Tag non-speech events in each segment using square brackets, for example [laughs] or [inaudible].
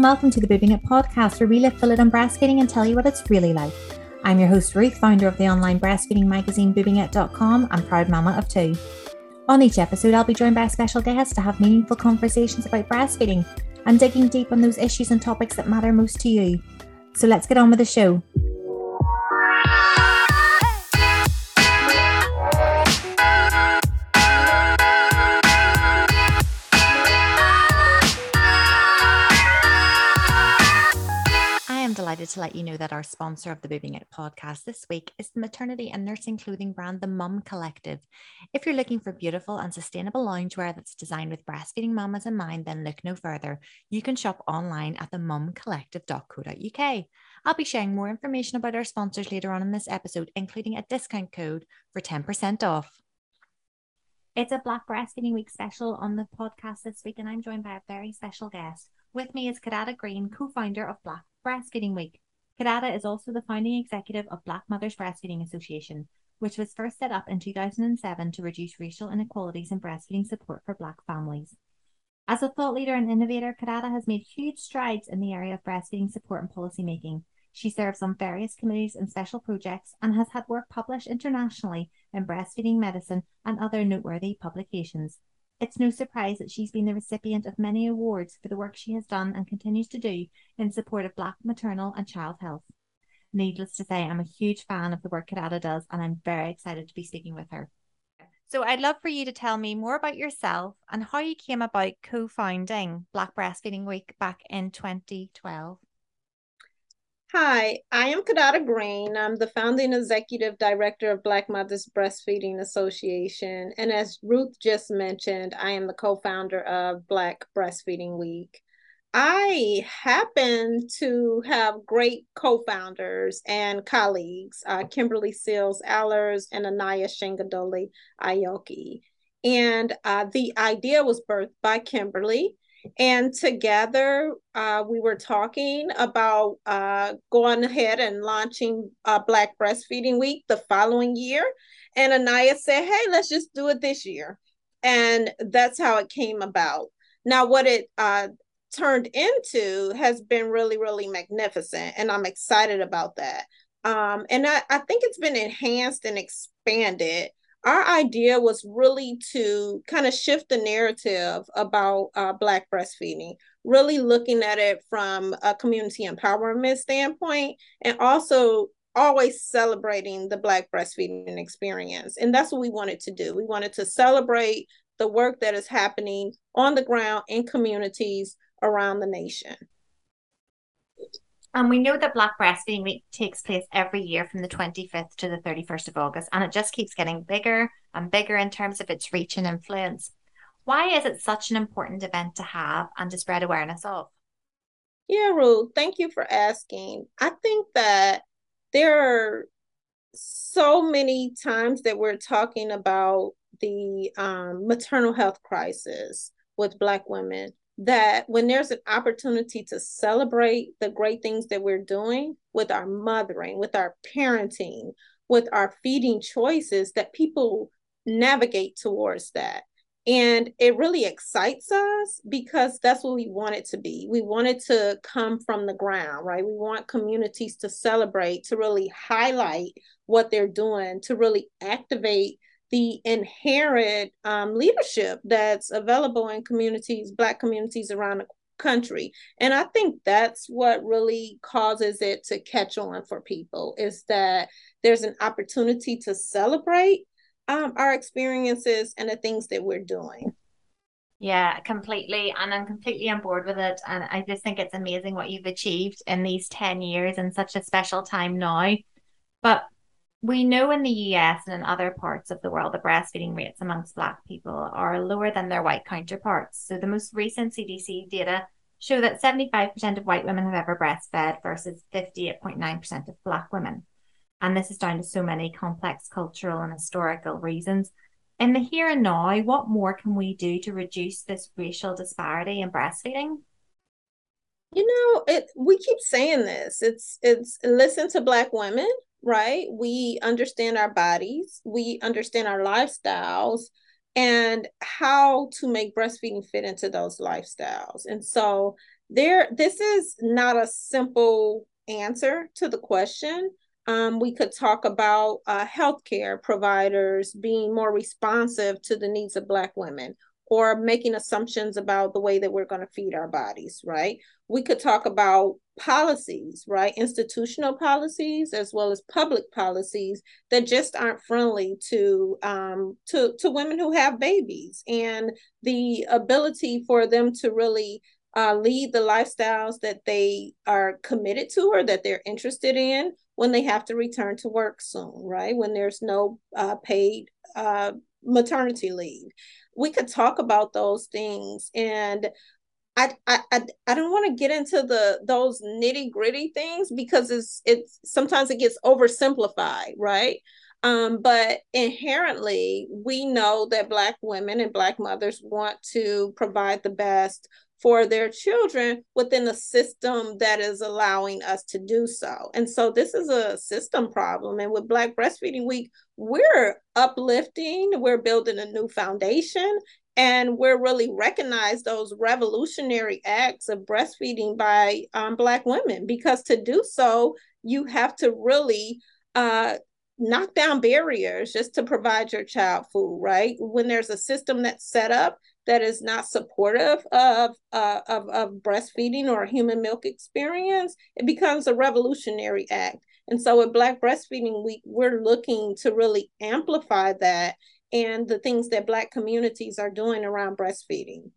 and welcome to the Boobing It podcast, where we lift the lid on breastfeeding and tell you what it's really like. I'm your host, Ruth, founder of the online breastfeeding magazine boobingit.com and proud mama of two. On each episode, I'll be joined by a special guest to have meaningful conversations about breastfeeding and digging deep on those issues and topics that matter most to you. So let's get on with the show. To let you know that our sponsor of the Boobing It podcast this week is the maternity and nursing clothing brand, The Mum Collective. If you're looking for beautiful and sustainable loungewear that's designed with breastfeeding mamas in mind, then look no further. You can shop online at themumcollective.co.uk. I'll be sharing more information about our sponsors later on in this episode, including a discount code for 10% off. It's a Black Breastfeeding Week special on the podcast this week, and I'm joined by a very special guest. With me is Kiddada Green, co founder of Black Breastfeeding Week. Kiddada is also the founding executive of Black Mothers Breastfeeding Association, which was first set up in 2007 to reduce racial inequalities in breastfeeding support for Black families. As a thought leader and innovator, Kiddada has made huge strides in the area of breastfeeding support and policy making. She serves on various committees and special projects and has had work published internationally in breastfeeding medicine and other noteworthy publications. It's no surprise that she's been the recipient of many awards for the work she has done and continues to do in support of Black maternal and child health. Needless to say, I'm a huge fan of the work Kiddada does, and I'm very excited to be speaking with her. So, I'd love for you to tell me more about yourself and how you came about co founding Black Breastfeeding Week back in 2012. Hi, I am Kiddada Green. I'm the founding executive director of Black Mothers Breastfeeding Association. And as Ruth just mentioned, I am the co founder of Black Breastfeeding Week. I happen to have great co founders and colleagues, uh, Kimberly Seals Allers and Anaya Shingadoli Ayoki. And uh, the idea was birthed by Kimberly and together, uh, we were talking about uh, going ahead and launching uh, Black Breastfeeding Week the following year. And Anayah said, hey, let's just do it this year. And that's how it came about. Now, what it uh, turned into has been really, really magnificent. And I'm excited about that. Um, and I, I think it's been enhanced and expanded our idea was really to kind of shift the narrative about uh, Black breastfeeding, really looking at it from a community empowerment standpoint, and also always celebrating the Black breastfeeding experience. And that's what we wanted to do. We wanted to celebrate the work that is happening on the ground in communities around the nation. And we know that Black Breastfeeding Week takes place every year from the 25th to the 31st of August, and it just keeps getting bigger and bigger in terms of its reach and influence. Why is it such an important event to have and to spread awareness of? Yeah, Ruth, thank you for asking. I think that there are so many times that we're talking about the um, maternal health crisis with Black women that when there's an opportunity to celebrate the great things that we're doing with our mothering, with our parenting, with our feeding choices, that people navigate towards that. And it really excites us because that's what we want it to be. We want it to come from the ground, right? We want communities to celebrate, to really highlight what they're doing, to really activate the inherent um, leadership that's available in communities, Black communities around the country. And I think that's what really causes it to catch on for people is that there's an opportunity to celebrate um, our experiences and the things that we're doing. Yeah, completely. And I'm completely on board with it. And I just think it's amazing what you've achieved in these 10 years in such a special time now. But we know in the US and in other parts of the world, the breastfeeding rates amongst Black people are lower than their white counterparts. So the most recent CDC data show that 75% of white women have ever breastfed versus 58.9% of Black women. And this is down to so many complex cultural and historical reasons. In the here and now, what more can we do to reduce this racial disparity in breastfeeding? You know, it we keep saying this. It's it's listen to black women, right? We understand our bodies, we understand our lifestyles, and how to make breastfeeding fit into those lifestyles. And so there this is not a simple answer to the question um, we could talk about uh, healthcare providers being more responsive to the needs of Black women or making assumptions about the way that we're going to feed our bodies, right? We could talk about policies, right? Institutional policies as well as public policies that just aren't friendly to um, to to women who have babies and the ability for them to really uh, lead the lifestyles that they are committed to or that they're interested in when they have to return to work soon, right? When there's no uh, paid uh, maternity leave. We could talk about those things and I, I I don't want to get into the those nitty gritty things because it's it's sometimes it gets oversimplified, right? Um, but inherently, we know that Black women and Black mothers want to provide the best for their children within a system that is allowing us to do so. And so this is a system problem. And with Black Breastfeeding Week, we're uplifting, we're building a new foundation, and we're really recognize those revolutionary acts of breastfeeding by um, Black women because to do so, you have to really uh, knock down barriers just to provide your child food, right? When there's a system that's set up that is not supportive of, uh, of, of breastfeeding or human milk experience, it becomes a revolutionary act. And so with Black Breastfeeding Week, we're looking to really amplify that and the things that Black communities are doing around breastfeeding.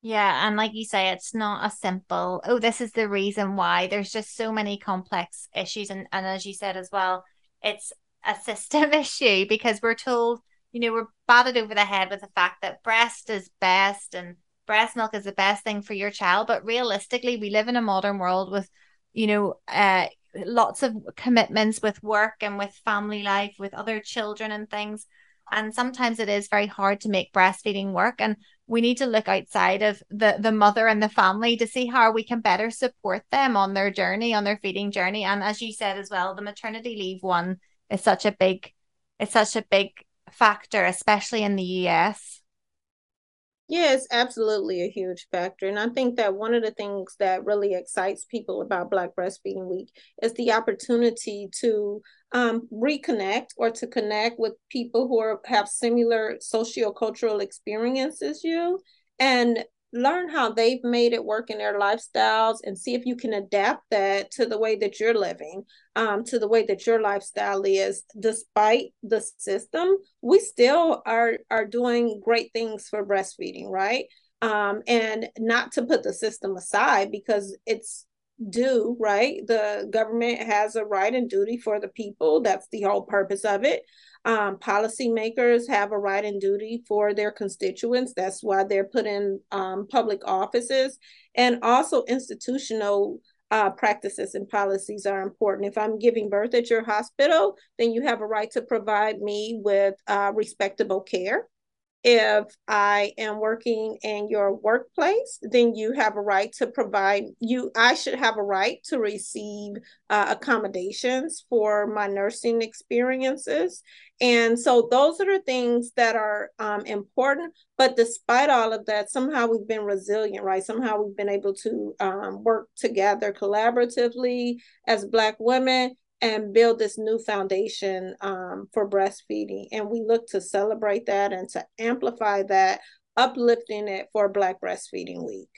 Yeah, and like you say, it's not a simple, oh, this is the reason why. There's just so many complex issues. And, and as you said as well, it's a system [laughs] issue because we're told you know, we're batted over the head with the fact that breast is best and breast milk is the best thing for your child. But realistically, we live in a modern world with, you know, uh, lots of commitments with work and with family life, with other children and things. And sometimes it is very hard to make breastfeeding work. And we need to look outside of the, the mother and the family to see how we can better support them on their journey, on their feeding journey. And as you said as well, the maternity leave one is such a big, it's such a big factor, especially in the US? It's absolutely a huge factor. And I think that one of the things that really excites people about Black Breastfeeding Week is the opportunity to um, reconnect or to connect with people who are, have similar sociocultural experiences you and learn how they've made it work in their lifestyles and see if you can adapt that to the way that you're living um, to the way that your lifestyle is. Despite the system we still are are doing great things for breastfeeding right? Um, and not to put the system aside because it's due right? The government has a right and duty for the people. That's the whole purpose of it um, policymakers have a right and duty for their constituents. That's why they're put in um, public offices. And also, institutional uh, practices and policies are important. If I'm giving birth at your hospital, then you have a right to provide me with uh, respectable care. If I am working in your workplace, then you have a right to provide you. I should have a right to receive uh, accommodations for my nursing experiences. And so those are the things that are um, important. But despite all of that, somehow we've been resilient, right? Somehow we've been able to um, work together collaboratively as Black women and build this new foundation um, for breastfeeding. And we look to celebrate that and to amplify that, uplifting it for Black Breastfeeding Week.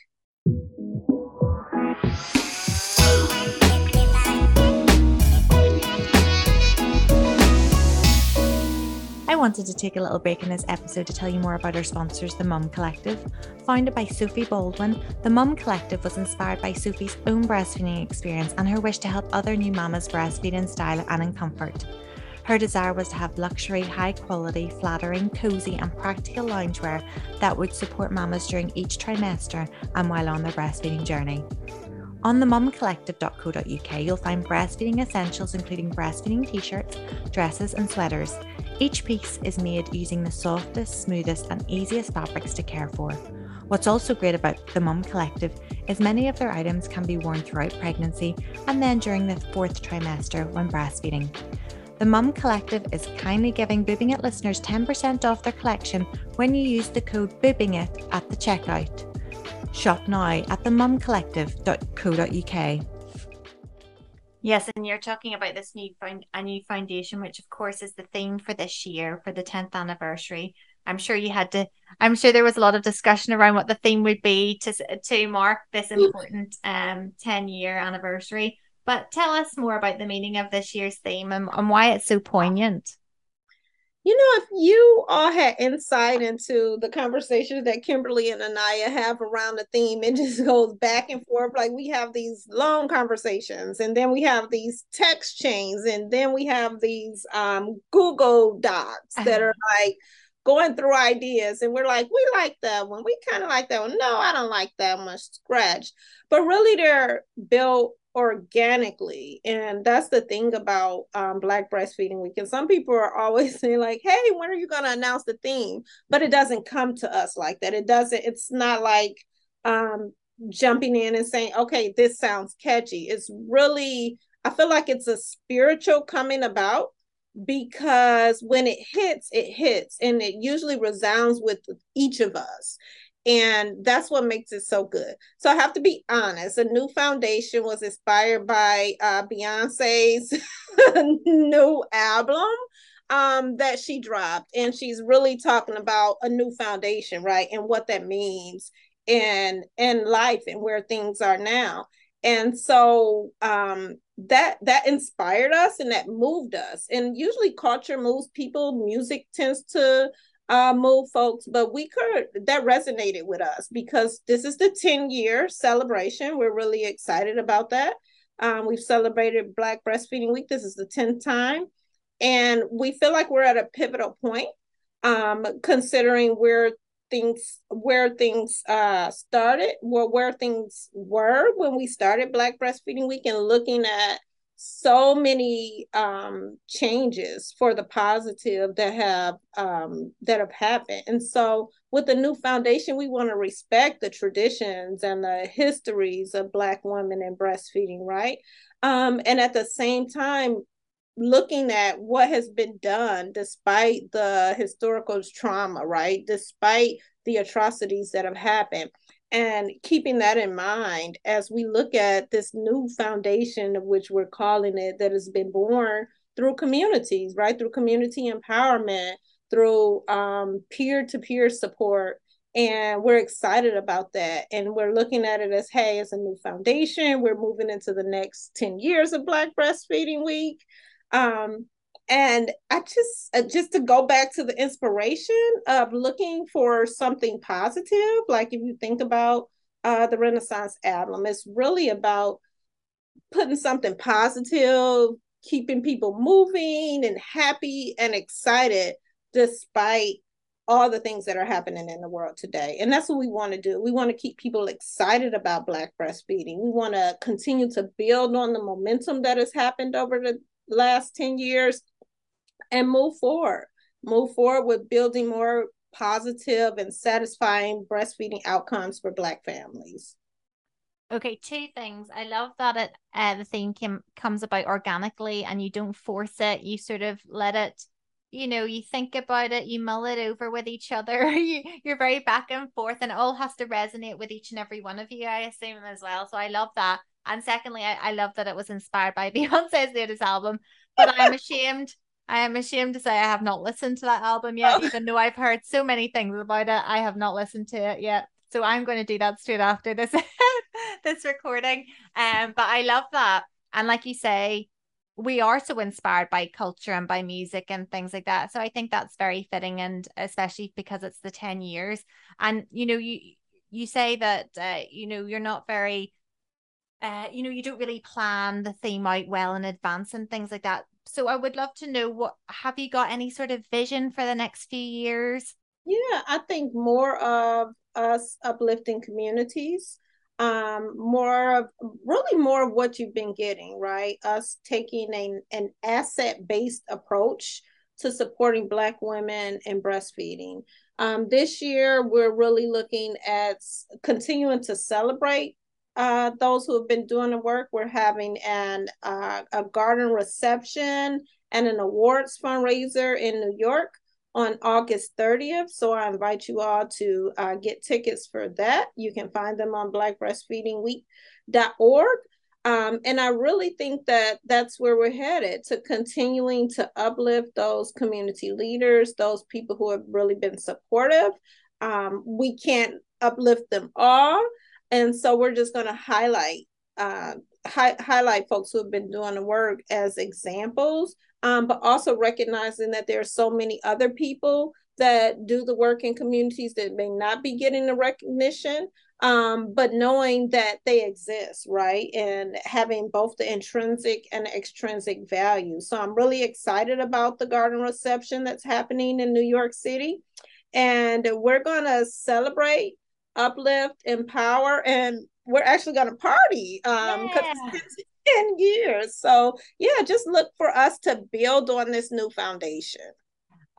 I wanted to take a little break in this episode to tell you more about our sponsors, the Mum Collective. Founded by Sophie Baldwin, the Mum Collective was inspired by Sophie's own breastfeeding experience and her wish to help other new mamas breastfeed in style and in comfort. Her desire was to have luxury, high quality, flattering, cozy, and practical loungewear that would support mamas during each trimester and while on their breastfeeding journey. On the mumcollective.co.uk, you'll find breastfeeding essentials including breastfeeding t shirts, dresses, and sweaters. Each piece is made using the softest, smoothest, and easiest fabrics to care for. What's also great about the Mum Collective is many of their items can be worn throughout pregnancy and then during the fourth trimester when breastfeeding. The Mum Collective is kindly giving Boobing It listeners 10% off their collection when you use the code BOOBINGIT at the checkout. Shop now at themumcollective.co.uk. Yes, and you're talking about this new found a new foundation, which of course is the theme for this year for the 10th anniversary. I'm sure you had to. I'm sure there was a lot of discussion around what the theme would be to to mark this important um 10 year anniversary. But tell us more about the meaning of this year's theme and, and why it's so poignant. You know, if you all had insight into the conversations that Kimberly and Anayah have around the theme, it just [laughs] goes back and forth. Like we have these long conversations, and then we have these text chains, and then we have these um, Google Docs that uh-huh. are like going through ideas and we're like we like that one we kind of like that one no i don't like that much scratch but really they're built organically. And that's the thing about um, black breastfeeding week and some people are always [laughs] saying like hey when are you going to announce the theme? But it doesn't come to us like that. It doesn't it's not like um, jumping in and saying okay this sounds catchy. It's really i feel like it's a spiritual coming about because when it hits, it hits. And it usually resounds with each of us. And that's what makes it so good. So I have to be honest. A new foundation was inspired by uh, Beyonce's [laughs] new album um, that she dropped, and she's really talking about a new foundation, right, and what that means in in life and where things are now. And so um, that that inspired us and that moved us and usually culture moves people music tends to uh move folks but we could that resonated with us because this is the 10 year celebration. We're really excited about that. Um, we've celebrated black breastfeeding week. This is the 10th time. And we feel like we're at a pivotal point um, considering where things where things uh started where where things were when we started black breastfeeding week and looking at so many um changes for the positive that have um that have happened and so with the new foundation we want to respect the traditions and the histories of black women and breastfeeding right um and at the same time looking at what has been done despite the historical trauma, right? Despite the atrocities that have happened. And keeping that in mind as we look at this new foundation of which we're calling it that has been born through communities, right? Through community empowerment, through peer to peer support. And we're excited about that. And we're looking at it as hey, it's a new foundation. We're moving into the next 10 years of Black Breastfeeding Week. Um, and I just uh, just to go back to the inspiration of looking for something positive, like if you think about uh, the Renaissance album, it's really about putting something positive, keeping people moving and happy and excited despite all the things that are happening in the world today. And that's what we want to do. We want to keep people excited about Black breastfeeding. We want to continue to build on the momentum that has happened over the last 10 years and move forward. Move forward with building more positive and satisfying breastfeeding outcomes for Black families. Okay, two things. I love that it uh, the theme came, comes about organically and you don't force it. You sort of let it, you know, you think about it, you mull it over with each other. [laughs] you, you're very back and forth, and it all has to resonate with each and every one of you, I assume, as well. So I love that. And secondly, I, I love that it was inspired by [laughs] Beyonce's latest album. But I'm ashamed. I am ashamed to say I have not listened to that album yet, oh. even though I've heard so many things about it. I have not listened to it yet. So I'm going to do that straight after this [laughs] this recording. Um, but I love that. And like you say, we are so inspired by culture and by music and things like that. So I think that's very fitting, and especially because it's the ten years. And you know, you you say that uh, you know you're not very uh, you know, you don't really plan the theme out well in advance and things like that. So I would love to know what have you got any sort of vision for the next few years? Yeah, I think more of us uplifting communities, um, more of really more of what you've been getting, right? Us taking a, an asset based approach to supporting Black women and breastfeeding. Um, this year, we're really looking at continuing to celebrate uh, those who have been doing the work. We're having an uh, a garden reception and an awards fundraiser in New York on August 30th. So I invite you all to uh, get tickets for that. You can find them on blackbreastfeedingweek.org. Um, and I really think that that's where we're headed to continuing to uplift those community leaders, those people who have really been supportive. Um, we can't uplift them all. And so we're just going to highlight uh, hi- highlight folks who have been doing the work as examples, um, but also recognizing that there are so many other people that do the work in communities that may not be getting the recognition, um, but knowing that they exist, right? And having both the intrinsic and the extrinsic value. So I'm really excited about the garden reception that's happening in New York City. And we're going to celebrate, uplift, empower, and we're actually going to party um because yeah. it's 10 years so yeah just look for us to build on this new foundation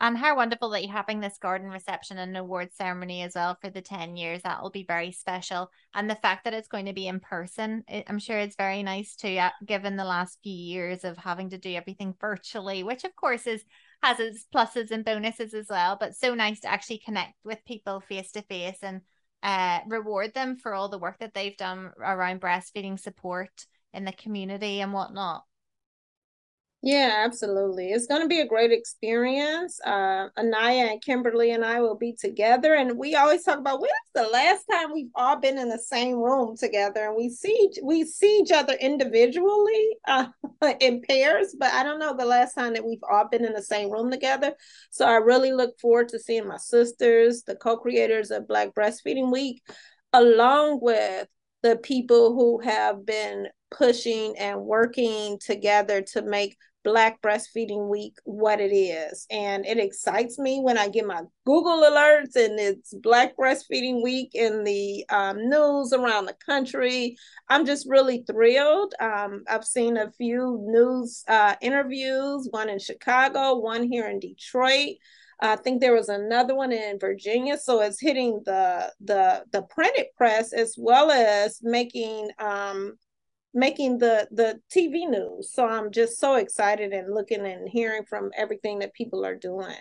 and how wonderful that you're having this garden reception and award ceremony as well for the 10 years. That will be very special. And the fact that it's going to be in person, I'm sure it's very nice too, given the last few years of having to do everything virtually, which of course is has its pluses and bonuses as well. But so nice to actually connect with people face to face and uh, reward them for all the work that they've done around breastfeeding support in the community and whatnot. Yeah, absolutely. It's going to be a great experience. Uh, Anayah and Kimberly and I will be together, and we always talk about when is the last time we've all been in the same room together, and we see we see each other individually uh, [laughs] in pairs, but I don't know the last time that we've all been in the same room together. So I really look forward to seeing my sisters, the co-creators of Black Breastfeeding Week, along with the people who have been pushing and working together to make Black Breastfeeding Week what it is. And it excites me when I get my Google alerts and it's Black Breastfeeding Week in the um, news around the country. I'm just really thrilled. Um, I've seen a few news uh, interviews, one in Chicago, one here in Detroit. I think there was another one in Virginia, so it's hitting the the the printed press as well as making um, making the the TV news. So I'm just so excited and looking and hearing from everything that people are doing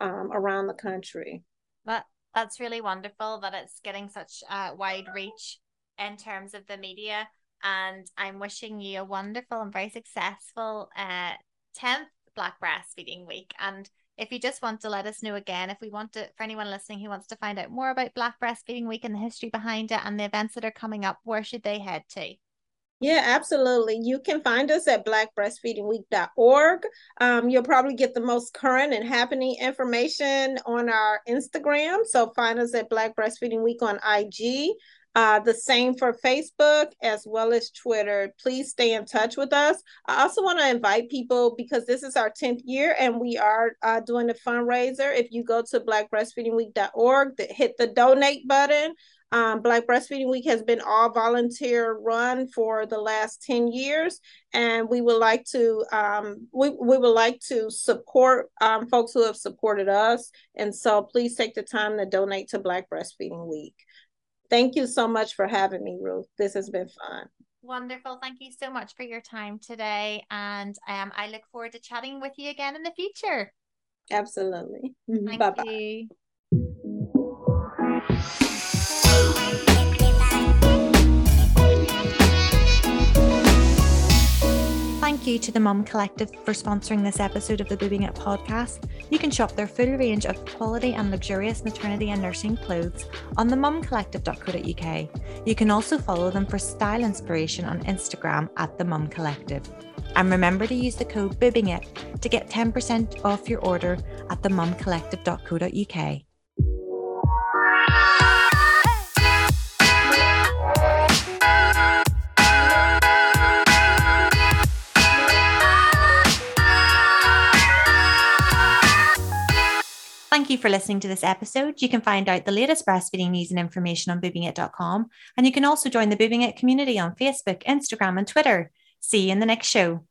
um, around the country. That that's really wonderful that it's getting such a wide reach in terms of the media. And I'm wishing you a wonderful and very successful uh, 10th Black Breastfeeding Week. And if you just want to let us know again, if we want to, for anyone listening who wants to find out more about Black Breastfeeding Week and the history behind it and the events that are coming up, where should they head to? Yeah, absolutely. You can find us at blackbreastfeedingweek.org. Um, you'll probably get the most current and happening information on our Instagram. So find us at Black Breastfeeding Week on IG. Uh, the same for Facebook as well as Twitter. Please stay in touch with us. I also want to invite people because this is our 10th year and we are uh, doing a fundraiser. If you go to blackbreastfeedingweek.org, hit the donate button. Um, Black Breastfeeding Week has been all volunteer run for the last 10 years, and we would like to um, we, we would like to support um, folks who have supported us. And so please take the time to donate to Black Breastfeeding Week. Thank you so much for having me, Ruth. This has been fun. Wonderful. Thank you so much for your time today. And um, I look forward to chatting with you again in the future. Absolutely. Bye bye. You to the Mum Collective for sponsoring this episode of the Boobing It podcast. You can shop their full range of quality and luxurious maternity and nursing clothes on themumcollective.co.uk. You can also follow them for style inspiration on Instagram at the Mum Collective. And remember to use the code BOOBINGIT to get 10% off your order at the themumcollective.co.uk. Thank you for listening to this episode. You can find out the latest breastfeeding news and information on boobingit.com. And you can also join the Boobing It community on Facebook, Instagram, and Twitter. See you in the next show.